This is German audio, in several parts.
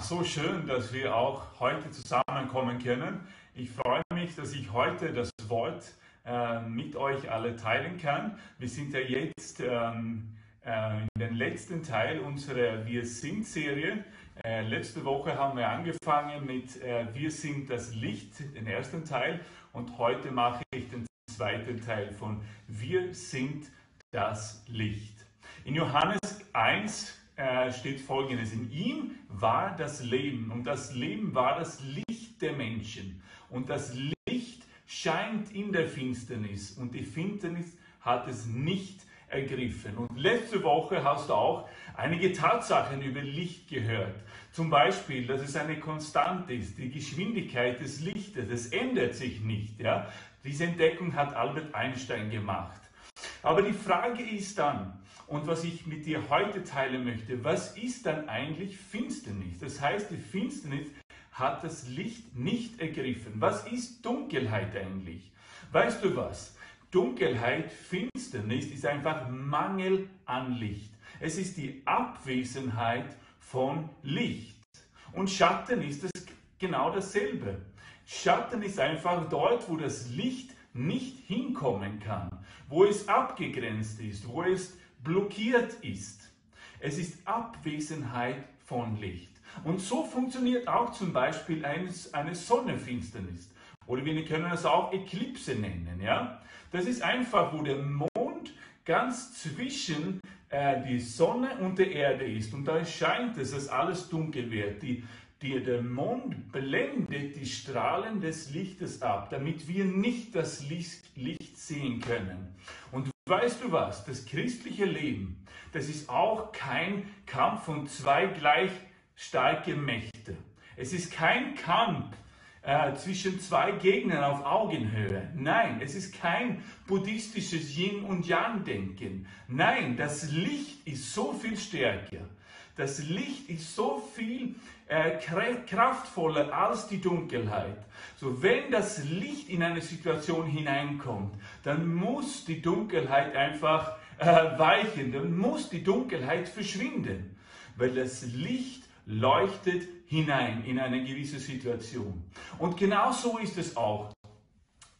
So schön, dass wir auch heute zusammenkommen können. Ich freue mich, dass ich heute das Wort äh, mit euch alle teilen kann. Wir sind ja jetzt ähm, äh, in den letzten Teil unserer Wir sind Serie. Äh, letzte Woche haben wir angefangen mit äh, Wir sind das Licht, den ersten Teil, und heute mache ich den zweiten Teil von Wir sind das Licht. In Johannes 1 äh, steht folgendes. In ihm war das Leben und das Leben war das Licht der Menschen. Und das Licht scheint in der Finsternis und die Finsternis hat es nicht ergriffen. Und letzte Woche hast du auch einige Tatsachen über Licht gehört. Zum Beispiel, dass es eine Konstante ist, die Geschwindigkeit des Lichtes, es ändert sich nicht. Ja? Diese Entdeckung hat Albert Einstein gemacht. Aber die Frage ist dann, und was ich mit dir heute teilen möchte, was ist dann eigentlich Finsternis? Das heißt, die Finsternis hat das Licht nicht ergriffen. Was ist Dunkelheit eigentlich? Weißt du was? Dunkelheit, Finsternis ist einfach Mangel an Licht. Es ist die Abwesenheit von Licht. Und Schatten ist es genau dasselbe. Schatten ist einfach dort, wo das Licht nicht hinkommen kann, wo es abgegrenzt ist, wo es blockiert ist. Es ist Abwesenheit von Licht. Und so funktioniert auch zum Beispiel eine Sonnenfinsternis. Oder wir können es auch Eklipse nennen. Ja? Das ist einfach, wo der Mond ganz zwischen äh, die Sonne und der Erde ist. Und da scheint es, dass alles dunkel wird. Die, die, der Mond blendet die Strahlen des Lichtes ab, damit wir nicht das Licht, Licht sehen können. Und weißt du was? Das christliche Leben, das ist auch kein Kampf von zwei gleich starken Mächten. Es ist kein Kampf äh, zwischen zwei Gegnern auf Augenhöhe. Nein, es ist kein buddhistisches Yin und Yang Denken. Nein, das Licht ist so viel stärker. Das Licht ist so viel äh, kraftvoller als die Dunkelheit. So, wenn das Licht in eine Situation hineinkommt, dann muss die Dunkelheit einfach äh, weichen, dann muss die Dunkelheit verschwinden, weil das Licht leuchtet hinein in eine gewisse Situation. Und genau so ist es auch.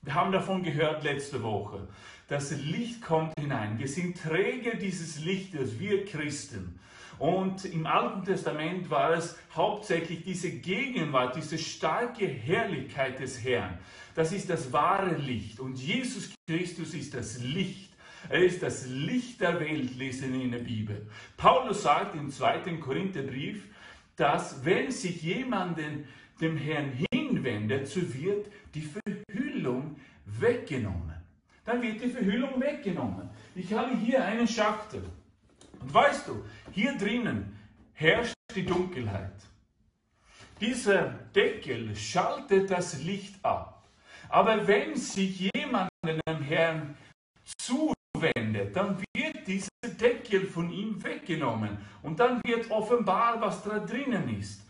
Wir haben davon gehört letzte Woche. Das Licht kommt hinein. Wir sind Träger dieses Lichtes, wir Christen. Und im Alten Testament war es hauptsächlich diese Gegenwart, diese starke Herrlichkeit des Herrn. Das ist das wahre Licht. Und Jesus Christus ist das Licht. Er ist das Licht der Welt, lesen wir in der Bibel. Paulus sagt im zweiten Korintherbrief, dass wenn sich jemanden dem Herrn hinwendet, so wird die Verhüllung weggenommen. Dann wird die Verhüllung weggenommen. Ich habe hier einen Schachtel. Und weißt du, hier drinnen herrscht die Dunkelheit. Dieser Deckel schaltet das Licht ab. Aber wenn sich jemand dem Herrn zuwendet, dann wird dieser Deckel von ihm weggenommen. Und dann wird offenbar, was da drinnen ist.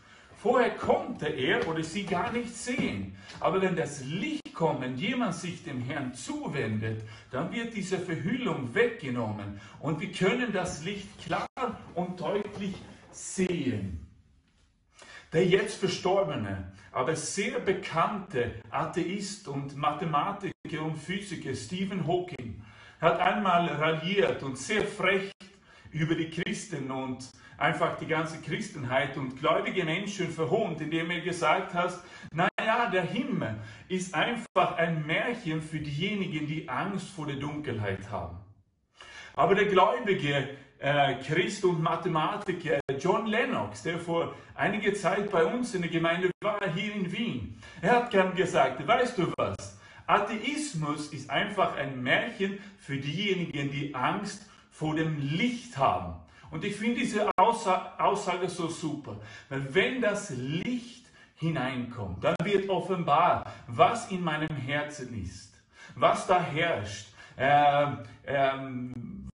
Vorher konnte er oder sie gar nicht sehen. Aber wenn das Licht kommt, wenn jemand sich dem Herrn zuwendet, dann wird diese Verhüllung weggenommen und wir können das Licht klar und deutlich sehen. Der jetzt verstorbene, aber sehr bekannte Atheist und Mathematiker und Physiker Stephen Hawking hat einmal ralliert und sehr frech über die Christen und einfach die ganze Christenheit und gläubige Menschen verhohnt, indem er gesagt hat, naja, der Himmel ist einfach ein Märchen für diejenigen, die Angst vor der Dunkelheit haben. Aber der gläubige äh, Christ und Mathematiker John Lennox, der vor einiger Zeit bei uns in der Gemeinde war, hier in Wien, er hat gern gesagt, weißt du was, Atheismus ist einfach ein Märchen für diejenigen, die Angst vor dem Licht haben. Und ich finde diese Aussage so super, weil wenn das Licht hineinkommt, dann wird offenbar, was in meinem Herzen ist, was da herrscht, äh, äh,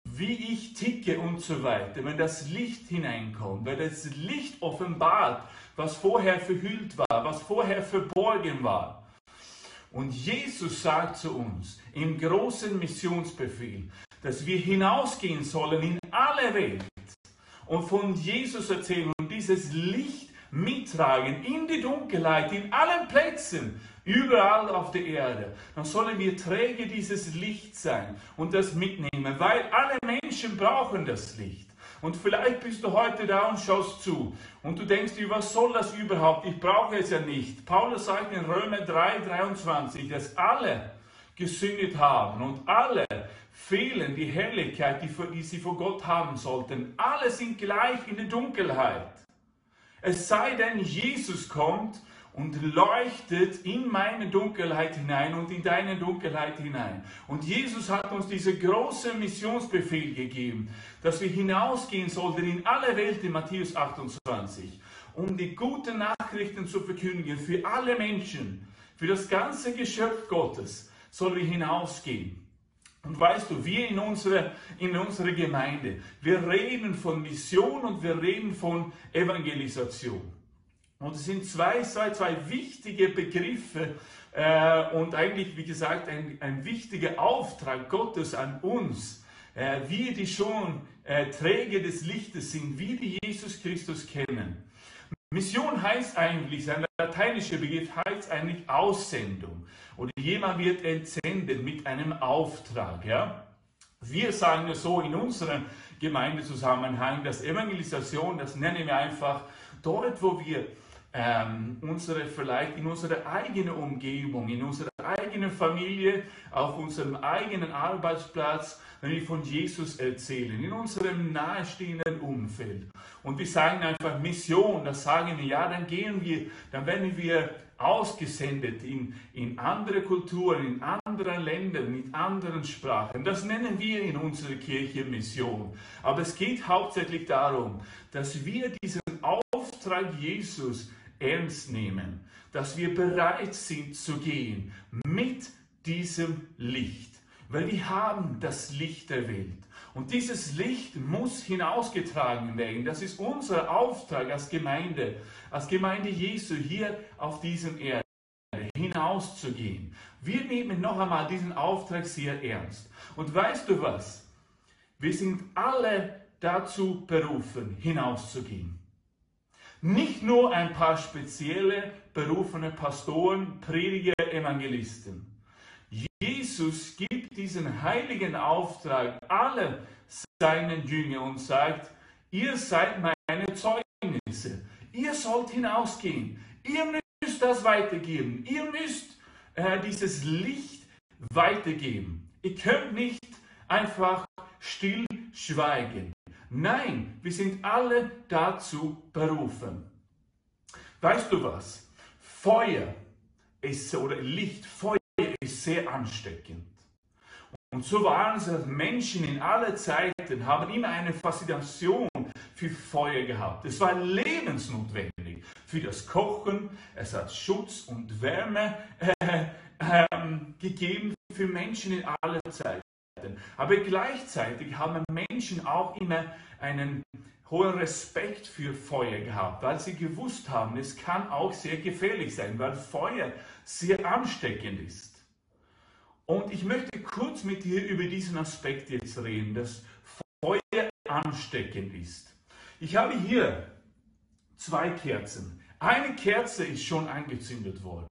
wie ich ticke und so weiter. Wenn das Licht hineinkommt, wenn das Licht offenbart, was vorher verhüllt war, was vorher verborgen war. Und Jesus sagt zu uns im großen Missionsbefehl, dass wir hinausgehen sollen in alle Welt und von Jesus erzählen und dieses Licht mittragen in die Dunkelheit, in allen Plätzen, überall auf der Erde, dann sollen wir Träger dieses Licht sein und das mitnehmen, weil alle Menschen brauchen das Licht. Und vielleicht bist du heute da und schaust zu und du denkst dir, was soll das überhaupt? Ich brauche es ja nicht. Paulus sagt in Römer 3, 23, dass alle gesündigt haben und alle fehlen die Herrlichkeit, die, sie vor Gott haben sollten. Alle sind gleich in der Dunkelheit. Es sei denn, Jesus kommt und leuchtet in meine Dunkelheit hinein und in deine Dunkelheit hinein. Und Jesus hat uns diesen großen Missionsbefehl gegeben, dass wir hinausgehen sollten in alle Welt in Matthäus 28, um die guten Nachrichten zu verkündigen für alle Menschen, für das ganze Geschöpf Gottes wir hinausgehen. Und weißt du, wir in unserer, in unserer Gemeinde, wir reden von Mission und wir reden von Evangelisation. Und es sind zwei, zwei, zwei wichtige Begriffe äh, und eigentlich, wie gesagt, ein, ein wichtiger Auftrag Gottes an uns. Äh, wir, die schon äh, Träger des Lichtes sind, wir, die Jesus Christus kennen. Mission heißt eigentlich, ein lateinischer Begriff heißt eigentlich Aussendung. Oder jemand wird entsendet mit einem Auftrag. Ja? Wir sagen ja so in unserem Gemeindezusammenhang, dass Evangelisation, das nennen wir einfach dort, wo wir ähm, unsere, vielleicht in unserer eigenen Umgebung, in unserer eigenen Familie, auf unserem eigenen Arbeitsplatz, wenn wir von Jesus erzählen, in unserem nahestehenden Umfeld. Und wir sagen einfach Mission, das sagen wir, ja, dann gehen wir, dann werden wir ausgesendet in, in andere Kulturen, in anderen Ländern, mit anderen Sprachen. Das nennen wir in unserer Kirche Mission. Aber es geht hauptsächlich darum, dass wir diesen Auftrag Jesus ernst nehmen, dass wir bereit sind zu gehen mit diesem Licht, weil wir haben das Licht der Welt. Und dieses Licht muss hinausgetragen werden. Das ist unser Auftrag als Gemeinde, als Gemeinde Jesu hier auf diesem Erde, hinauszugehen. Wir nehmen noch einmal diesen Auftrag sehr ernst. Und weißt du was? Wir sind alle dazu berufen, hinauszugehen. Nicht nur ein paar spezielle berufene Pastoren, Prediger, Evangelisten. Jesus gibt diesen heiligen Auftrag alle seinen Jüngern und sagt, ihr seid meine Zeugnisse. Ihr sollt hinausgehen. Ihr müsst das weitergeben. Ihr müsst äh, dieses Licht weitergeben. Ihr könnt nicht einfach still schweigen. Nein, wir sind alle dazu berufen. Weißt du was? Feuer ist, oder Licht, Feuer ist sehr ansteckend. Und so waren es, Menschen in aller Zeiten haben immer eine Faszination für Feuer gehabt. Es war lebensnotwendig für das Kochen. Es hat Schutz und Wärme äh, äh, gegeben für Menschen in aller Zeiten. Aber gleichzeitig haben Menschen auch immer einen hohen Respekt für Feuer gehabt, weil sie gewusst haben, es kann auch sehr gefährlich sein, weil Feuer sehr ansteckend ist. Und ich möchte kurz mit dir über diesen Aspekt jetzt reden, dass Feuer ansteckend ist. Ich habe hier zwei Kerzen. Eine Kerze ist schon angezündet worden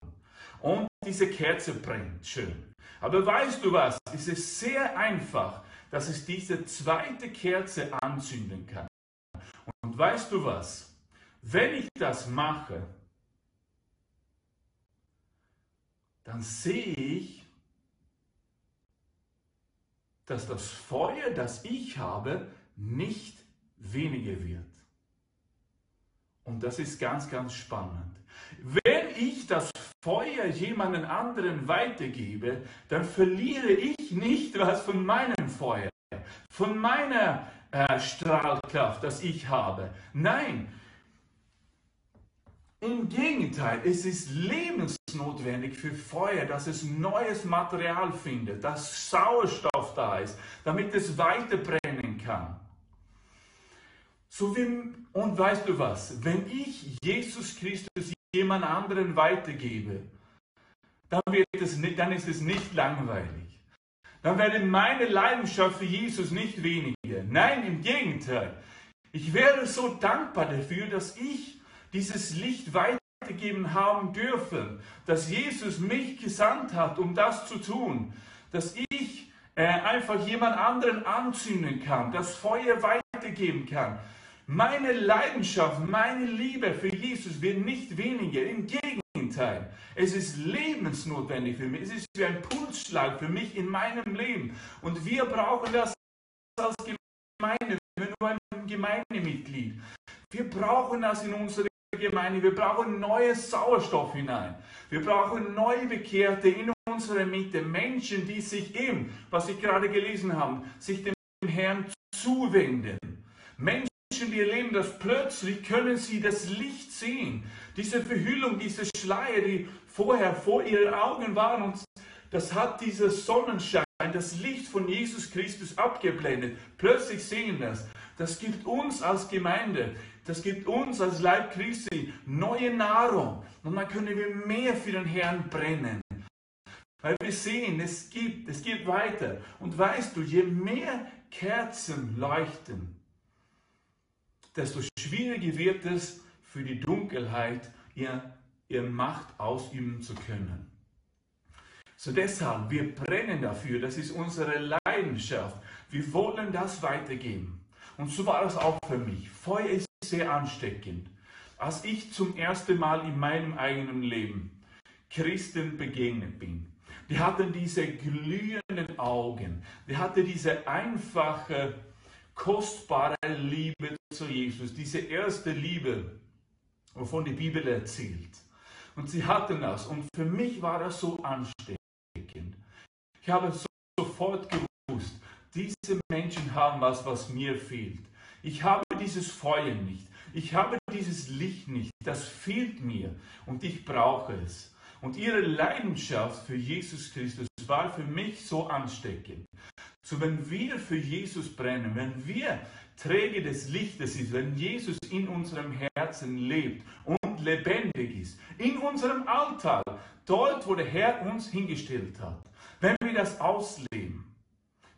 und diese Kerze brennt schön. Aber weißt du was? Es ist sehr einfach, dass es diese zweite Kerze anzünden kann. Und weißt du was? Wenn ich das mache, dann sehe ich, dass das Feuer, das ich habe, nicht weniger wird. Und das ist ganz, ganz spannend. Wenn ich das Feuer jemanden anderen weitergebe, dann verliere ich nicht was von meinem Feuer, von meiner äh, Strahlkraft, das ich habe. Nein, im Gegenteil, es ist lebensnotwendig für Feuer, dass es neues Material findet, dass Sauerstoff da ist, damit es weiter brennen kann. So wie, und weißt du was? Wenn ich Jesus Christus jemand anderen weitergebe, dann, wird es nicht, dann ist es nicht langweilig. Dann werde meine Leidenschaft für Jesus nicht weniger. Nein, im Gegenteil. Ich wäre so dankbar dafür, dass ich dieses Licht weitergeben haben dürfen, dass Jesus mich gesandt hat, um das zu tun, dass ich äh, einfach jemand anderen anzünden kann, das Feuer weitergeben kann. Meine Leidenschaft, meine Liebe für Jesus wird nicht weniger. Im Gegenteil, es ist lebensnotwendig für mich. Es ist wie ein Pulsschlag für mich in meinem Leben. Und wir brauchen das als Gemeinde, nur ein Gemeindemitglied. Wir brauchen das in unsere Gemeinde. Wir brauchen neues Sauerstoff hinein. Wir brauchen neue Bekehrte in unsere Mitte. Menschen, die sich eben, was ich gerade gelesen habe, sich dem Herrn zuwenden. Menschen, die erleben das plötzlich, können sie das Licht sehen. Diese Verhüllung, diese Schleier, die vorher vor ihren Augen waren, und das hat dieser Sonnenschein, das Licht von Jesus Christus abgeblendet. Plötzlich sehen das. Das gibt uns als Gemeinde, das gibt uns als Leib Christi neue Nahrung. Und dann können wir mehr für den Herrn brennen. Weil wir sehen, es gibt, es geht weiter. Und weißt du, je mehr Kerzen leuchten, desto schwieriger wird es für die Dunkelheit, ihr, ihre Macht ausüben zu können. So deshalb, wir brennen dafür, das ist unsere Leidenschaft. Wir wollen das weitergeben. Und so war es auch für mich. Feuer ist sehr ansteckend. Als ich zum ersten Mal in meinem eigenen Leben Christen begegnet bin, die hatten diese glühenden Augen, die hatten diese einfache, kostbare Liebe zu Jesus, diese erste Liebe, wovon die Bibel erzählt. Und sie hatten das. Und für mich war das so ansteckend. Ich habe sofort gewusst, diese Menschen haben was, was mir fehlt. Ich habe dieses Feuer nicht. Ich habe dieses Licht nicht. Das fehlt mir und ich brauche es. Und ihre Leidenschaft für Jesus Christus war für mich so ansteckend. So wenn wir für Jesus brennen, wenn wir Träger des Lichtes sind, wenn Jesus in unserem Herzen lebt und lebendig ist, in unserem Alltag, dort, wo der Herr uns hingestellt hat, wenn wir das ausleben,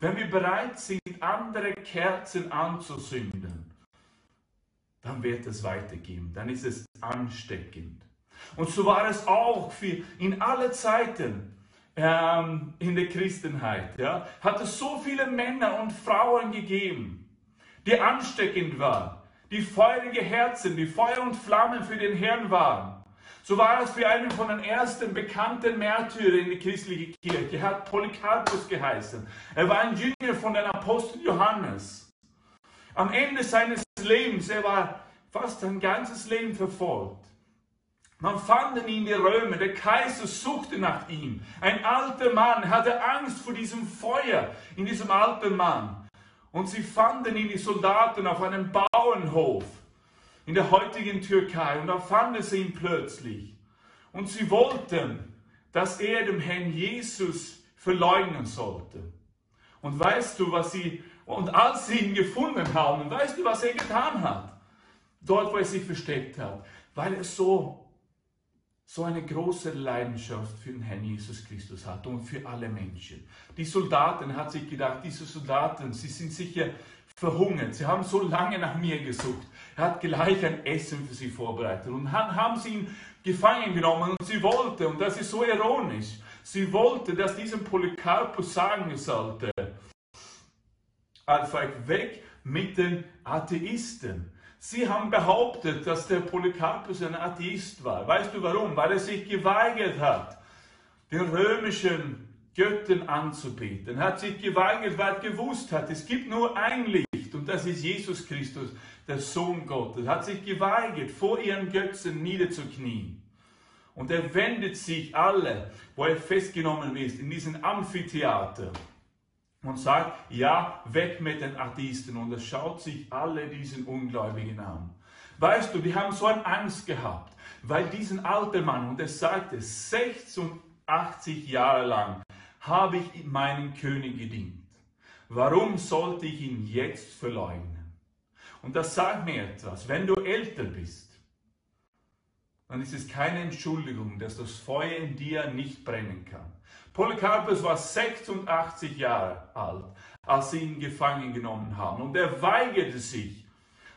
wenn wir bereit sind, andere Kerzen anzusünden, dann wird es weitergehen, dann ist es ansteckend. Und so war es auch für in alle Zeiten ähm, in der Christenheit. Ja, hat es so viele Männer und Frauen gegeben, die ansteckend waren, die feurige Herzen, die Feuer und Flammen für den Herrn waren. So war es für einen von den ersten bekannten Märtyrern in der christlichen Kirche. Er hat Polycarpus geheißen. Er war ein Jünger von den Apostel Johannes. Am Ende seines Lebens, er war fast ein ganzes Leben verfolgt. Man fand ihn die Römer, der Kaiser suchte nach ihm. Ein alter Mann hatte Angst vor diesem Feuer in diesem alten Mann. Und sie fanden ihn, die Soldaten, auf einem Bauernhof in der heutigen Türkei. Und da fanden sie ihn plötzlich. Und sie wollten, dass er dem Herrn Jesus verleugnen sollte. Und weißt du, was sie, und als sie ihn gefunden haben, weißt du, was er getan hat? Dort, wo er sich versteckt hat. Weil er so so eine große Leidenschaft für den Herrn Jesus Christus hat und für alle Menschen. Die Soldaten hat sich gedacht, diese Soldaten, sie sind sicher verhungert. Sie haben so lange nach mir gesucht. Er hat gleich ein Essen für sie vorbereitet und dann haben sie ihn gefangen genommen und sie wollte, und das ist so ironisch, sie wollte, dass diesem Polycarpus sagen sollte, einfach weg mit den Atheisten. Sie haben behauptet, dass der Polycarpus ein Atheist war. Weißt du warum? Weil er sich geweigert hat, den römischen Göttern anzubeten. Er hat sich geweigert, weil er gewusst hat, es gibt nur ein Licht und das ist Jesus Christus, der Sohn Gottes. Er hat sich geweigert, vor ihren Götzen niederzuknien. Und er wendet sich alle, wo er festgenommen ist, in diesen Amphitheater und sagt, ja, weg mit den Atheisten. Und er schaut sich alle diesen Ungläubigen an. Weißt du, die haben so eine Angst gehabt, weil diesen alten Mann, und er sagte, 86 Jahre lang habe ich meinen König gedient. Warum sollte ich ihn jetzt verleugnen? Und das sagt mir etwas. Wenn du älter bist, dann ist es keine Entschuldigung, dass das Feuer in dir nicht brennen kann. Polycarpus war 86 Jahre alt, als sie ihn gefangen genommen haben. Und er weigerte sich,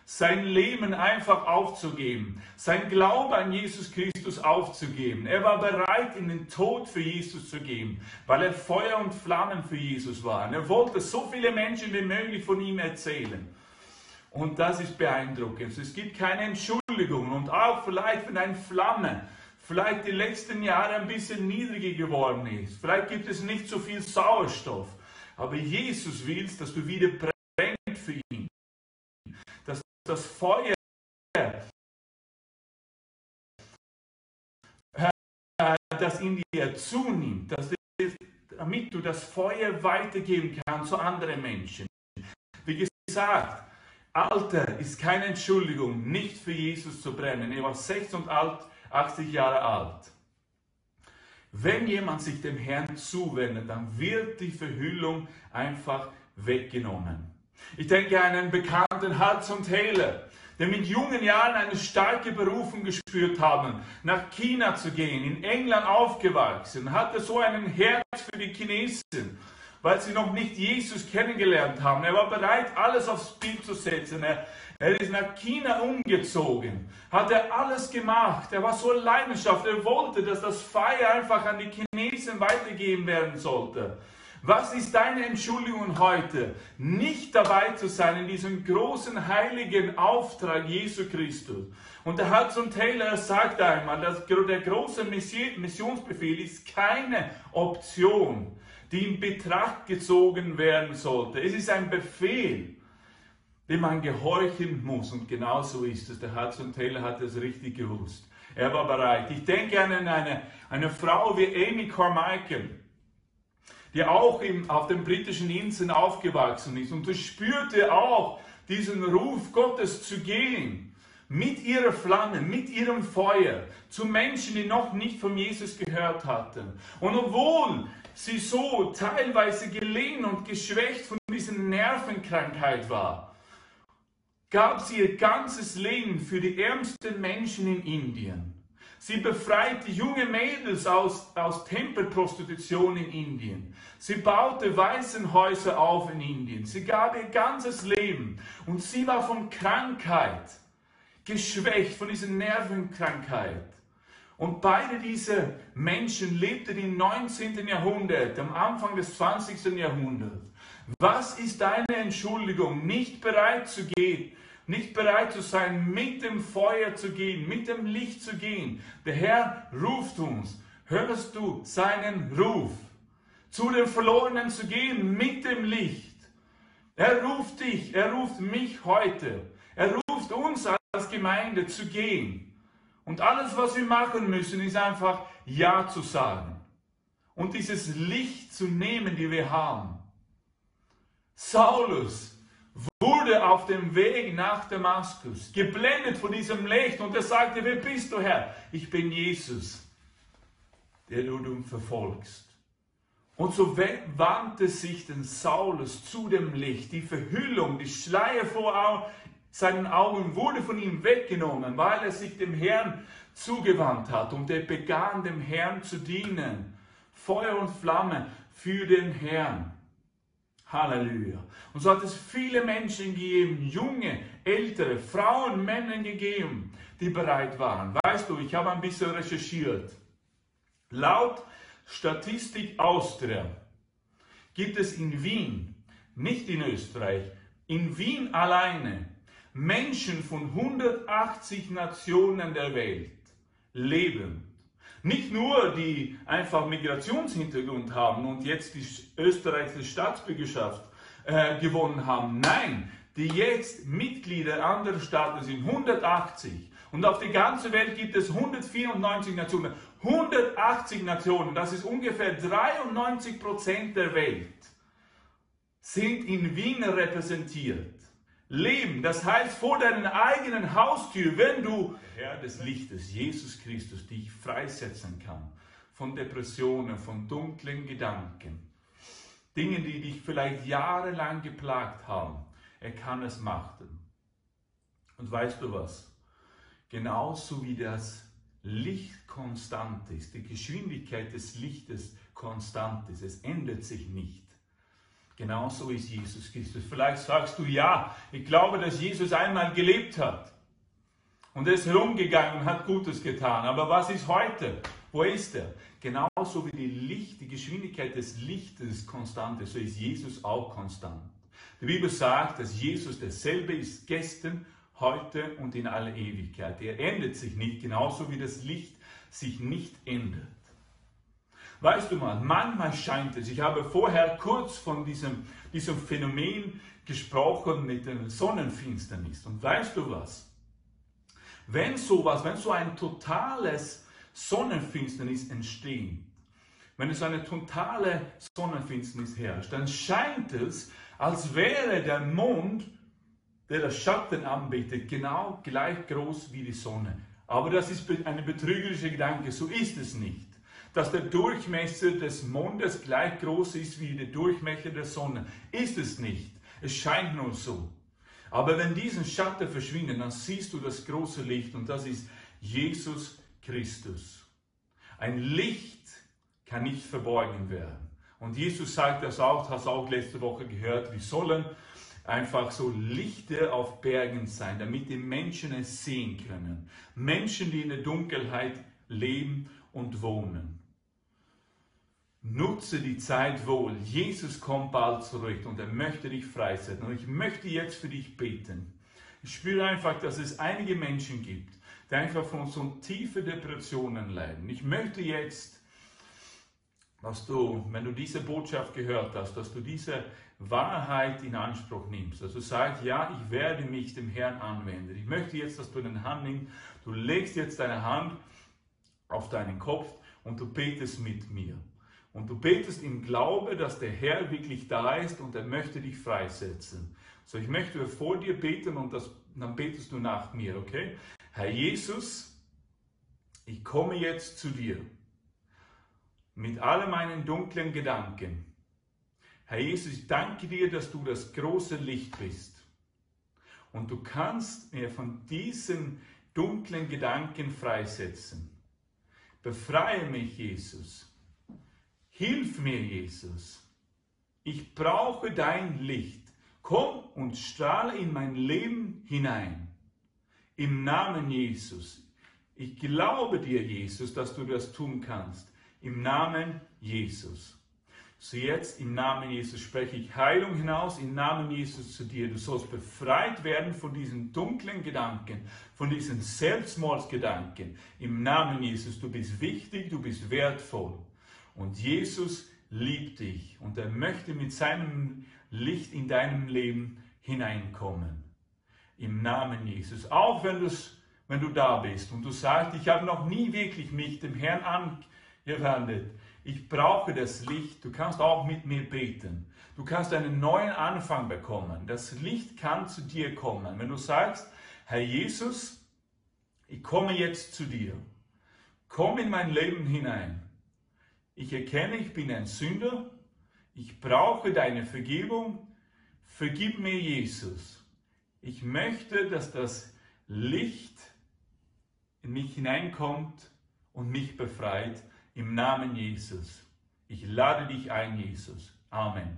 sein Leben einfach aufzugeben, sein Glaube an Jesus Christus aufzugeben. Er war bereit, in den Tod für Jesus zu gehen, weil er Feuer und Flammen für Jesus war. Und er wollte so viele Menschen wie möglich von ihm erzählen. Und das ist beeindruckend. Es gibt keine Entschuldigung. Und auch vielleicht, wenn eine Flamme vielleicht die letzten Jahre ein bisschen niedriger geworden ist. Vielleicht gibt es nicht so viel Sauerstoff. Aber Jesus will, dass du wieder brennst für ihn das Feuer, das in dir zunimmt, dass damit du das Feuer weitergeben kannst zu anderen Menschen. Wie gesagt, Alter ist keine Entschuldigung, nicht für Jesus zu brennen. Er war 86 Jahre alt. Wenn jemand sich dem Herrn zuwendet, dann wird die Verhüllung einfach weggenommen. Ich denke an einen bekannten Hudson Taylor, der mit jungen Jahren eine starke Berufung gespürt haben, nach China zu gehen, in England aufgewachsen, hatte so einen Herz für die Chinesen, weil sie noch nicht Jesus kennengelernt haben. Er war bereit, alles aufs Spiel zu setzen. Er, er ist nach China umgezogen, hat er alles gemacht. Er war so leidenschaftlich, er wollte, dass das Feuer einfach an die Chinesen weitergeben werden sollte. Was ist deine Entschuldigung heute, nicht dabei zu sein in diesem großen heiligen Auftrag Jesu Christus? Und der Hudson Taylor sagt einmal, dass der große Missionsbefehl ist keine Option, die in Betracht gezogen werden sollte. Es ist ein Befehl, dem man gehorchen muss. Und genau so ist es. Der Hudson Taylor hat es richtig gewusst. Er war bereit. Ich denke an eine, eine Frau wie Amy Carmichael die auch im, auf den britischen Inseln aufgewachsen ist und du spürte auch diesen Ruf Gottes zu gehen, mit ihrer Flamme, mit ihrem Feuer, zu Menschen, die noch nicht von Jesus gehört hatten. Und obwohl sie so teilweise gelegen und geschwächt von dieser Nervenkrankheit war, gab sie ihr ganzes Leben für die ärmsten Menschen in Indien. Sie befreite junge Mädels aus, aus Tempelprostitution in Indien. Sie baute Waisenhäuser auf in Indien. Sie gab ihr ganzes Leben. Und sie war von Krankheit geschwächt, von dieser Nervenkrankheit. Und beide diese Menschen lebten im 19. Jahrhundert, am Anfang des 20. Jahrhunderts. Was ist deine Entschuldigung, nicht bereit zu gehen, nicht bereit zu sein, mit dem Feuer zu gehen, mit dem Licht zu gehen. Der Herr ruft uns. Hörst du seinen Ruf? Zu den Verlorenen zu gehen mit dem Licht. Er ruft dich, er ruft mich heute. Er ruft uns als Gemeinde zu gehen. Und alles, was wir machen müssen, ist einfach Ja zu sagen. Und dieses Licht zu nehmen, die wir haben. Saulus wurde auf dem Weg nach Damaskus, geblendet von diesem Licht und er sagte, wer bist du Herr? Ich bin Jesus, der du verfolgst. Und so wandte sich den Saulus zu dem Licht. Die Verhüllung, die Schleier vor seinen Augen wurde von ihm weggenommen, weil er sich dem Herrn zugewandt hat. Und er begann dem Herrn zu dienen. Feuer und Flamme für den Herrn. Halleluja. Und so hat es viele Menschen gegeben, junge, ältere, Frauen, Männer gegeben, die bereit waren. Weißt du, ich habe ein bisschen recherchiert. Laut Statistik Austria gibt es in Wien, nicht in Österreich, in Wien alleine Menschen von 180 Nationen der Welt leben nicht nur die einfach Migrationshintergrund haben und jetzt die österreichische Staatsbürgerschaft äh, gewonnen haben. Nein, die jetzt Mitglieder anderer Staaten sind 180. Und auf der ganzen Welt gibt es 194 Nationen. 180 Nationen, das ist ungefähr 93 Prozent der Welt, sind in Wien repräsentiert leben. Das heißt, vor deiner eigenen Haustür, wenn du Herr des Lichtes, Jesus Christus, dich freisetzen kann von Depressionen, von dunklen Gedanken, Dingen, die dich vielleicht jahrelang geplagt haben, er kann es machen. Und weißt du was? Genauso wie das Licht konstant ist, die Geschwindigkeit des Lichtes konstant ist, es ändert sich nicht Genauso ist Jesus Christus. Vielleicht sagst du, ja, ich glaube, dass Jesus einmal gelebt hat. Und er ist herumgegangen und hat Gutes getan. Aber was ist heute? Wo ist er? Genauso wie die, Licht, die Geschwindigkeit des Lichtes konstant ist, so ist Jesus auch konstant. Die Bibel sagt, dass Jesus derselbe ist gestern, heute und in aller Ewigkeit. Er ändert sich nicht, genauso wie das Licht sich nicht ändert. Weißt du mal, manchmal scheint es, ich habe vorher kurz von diesem, diesem Phänomen gesprochen mit der Sonnenfinsternis. Und weißt du was? Wenn sowas, wenn so ein totales Sonnenfinsternis entsteht, wenn es eine totale Sonnenfinsternis herrscht, dann scheint es, als wäre der Mond, der das Schatten anbietet, genau gleich groß wie die Sonne. Aber das ist ein betrügerischer Gedanke, so ist es nicht dass der Durchmesser des Mondes gleich groß ist wie der Durchmesser der Sonne. Ist es nicht. Es scheint nur so. Aber wenn diesen Schatten verschwinden, dann siehst du das große Licht und das ist Jesus Christus. Ein Licht kann nicht verborgen werden. Und Jesus sagt das auch, hast auch letzte Woche gehört, wir sollen einfach so Lichter auf Bergen sein, damit die Menschen es sehen können. Menschen, die in der Dunkelheit leben und wohnen. Nutze die Zeit wohl. Jesus kommt bald zurück und er möchte dich freisetzen. Und ich möchte jetzt für dich beten. Ich spüre einfach, dass es einige Menschen gibt, die einfach von so tiefen Depressionen leiden. Ich möchte jetzt, dass du, wenn du diese Botschaft gehört hast, dass du diese Wahrheit in Anspruch nimmst. Also sagst, ja, ich werde mich dem Herrn anwenden. Ich möchte jetzt, dass du eine Hand nimmst. Du legst jetzt deine Hand auf deinen Kopf und du betest mit mir. Und du betest im Glaube, dass der Herr wirklich da ist und er möchte dich freisetzen. So, ich möchte vor dir beten und das, dann betest du nach mir, okay? Herr Jesus, ich komme jetzt zu dir mit all meinen dunklen Gedanken. Herr Jesus, ich danke dir, dass du das große Licht bist. Und du kannst mir von diesen dunklen Gedanken freisetzen. Befreie mich, Jesus Hilf mir, Jesus. Ich brauche dein Licht. Komm und strahle in mein Leben hinein. Im Namen Jesus. Ich glaube dir, Jesus, dass du das tun kannst. Im Namen Jesus. So jetzt im Namen Jesus spreche ich Heilung hinaus, im Namen Jesus zu dir. Du sollst befreit werden von diesen dunklen Gedanken, von diesen Selbstmordsgedanken. Im Namen Jesus, du bist wichtig, du bist wertvoll. Und Jesus liebt dich und er möchte mit seinem Licht in deinem Leben hineinkommen. Im Namen Jesus. Auch wenn, wenn du da bist und du sagst, ich habe noch nie wirklich mich dem Herrn angewendet. Ich brauche das Licht. Du kannst auch mit mir beten. Du kannst einen neuen Anfang bekommen. Das Licht kann zu dir kommen. Wenn du sagst, Herr Jesus, ich komme jetzt zu dir. Komm in mein Leben hinein. Ich erkenne, ich bin ein Sünder. Ich brauche deine Vergebung. Vergib mir, Jesus. Ich möchte, dass das Licht in mich hineinkommt und mich befreit. Im Namen Jesus. Ich lade dich ein, Jesus. Amen.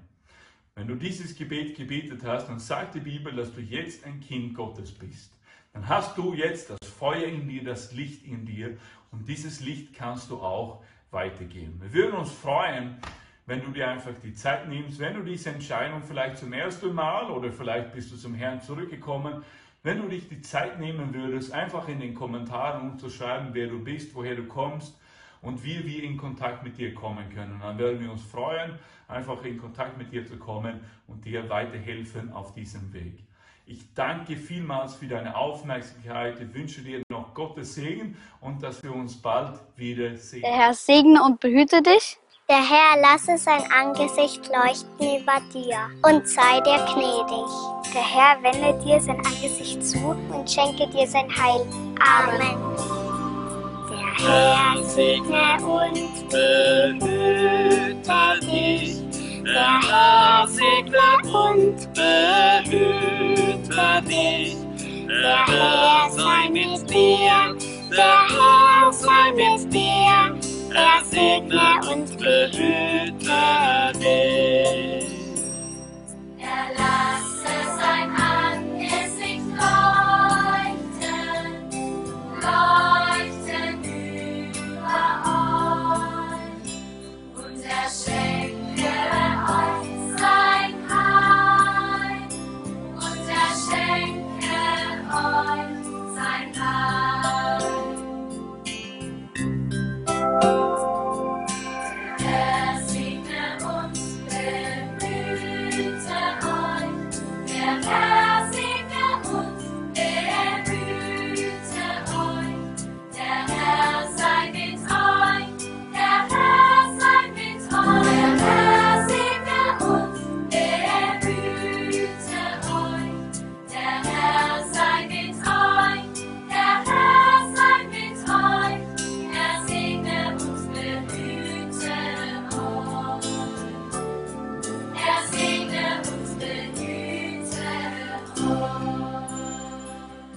Wenn du dieses Gebet gebetet hast, dann sagt die Bibel, dass du jetzt ein Kind Gottes bist. Dann hast du jetzt das Feuer in dir, das Licht in dir und dieses Licht kannst du auch weitergeben. Wir würden uns freuen, wenn du dir einfach die Zeit nimmst, wenn du diese Entscheidung vielleicht zum ersten Mal oder vielleicht bist du zum Herrn zurückgekommen, wenn du dich die Zeit nehmen würdest, einfach in den Kommentaren umzuschreiben, wer du bist, woher du kommst und wie wir in Kontakt mit dir kommen können. Dann werden wir uns freuen, einfach in Kontakt mit dir zu kommen und dir weiterhelfen auf diesem Weg. Ich danke vielmals für deine Aufmerksamkeit. Ich wünsche dir noch Gottes Segen und dass wir uns bald wieder sehen. Der Herr segne und behüte dich. Der Herr lasse sein Angesicht leuchten über dir und sei dir gnädig. Der Herr wende dir sein Angesicht zu und schenke dir sein Heil. Amen. Der Herr segne und behüte dich. Der Herr segne und behüte dich. Der Herr sei mit dir. Der Herr sei mit dir. Er segne und behüte dich. Er lasse sein Angesicht leuchten, leuchten über euch und er schenkt time.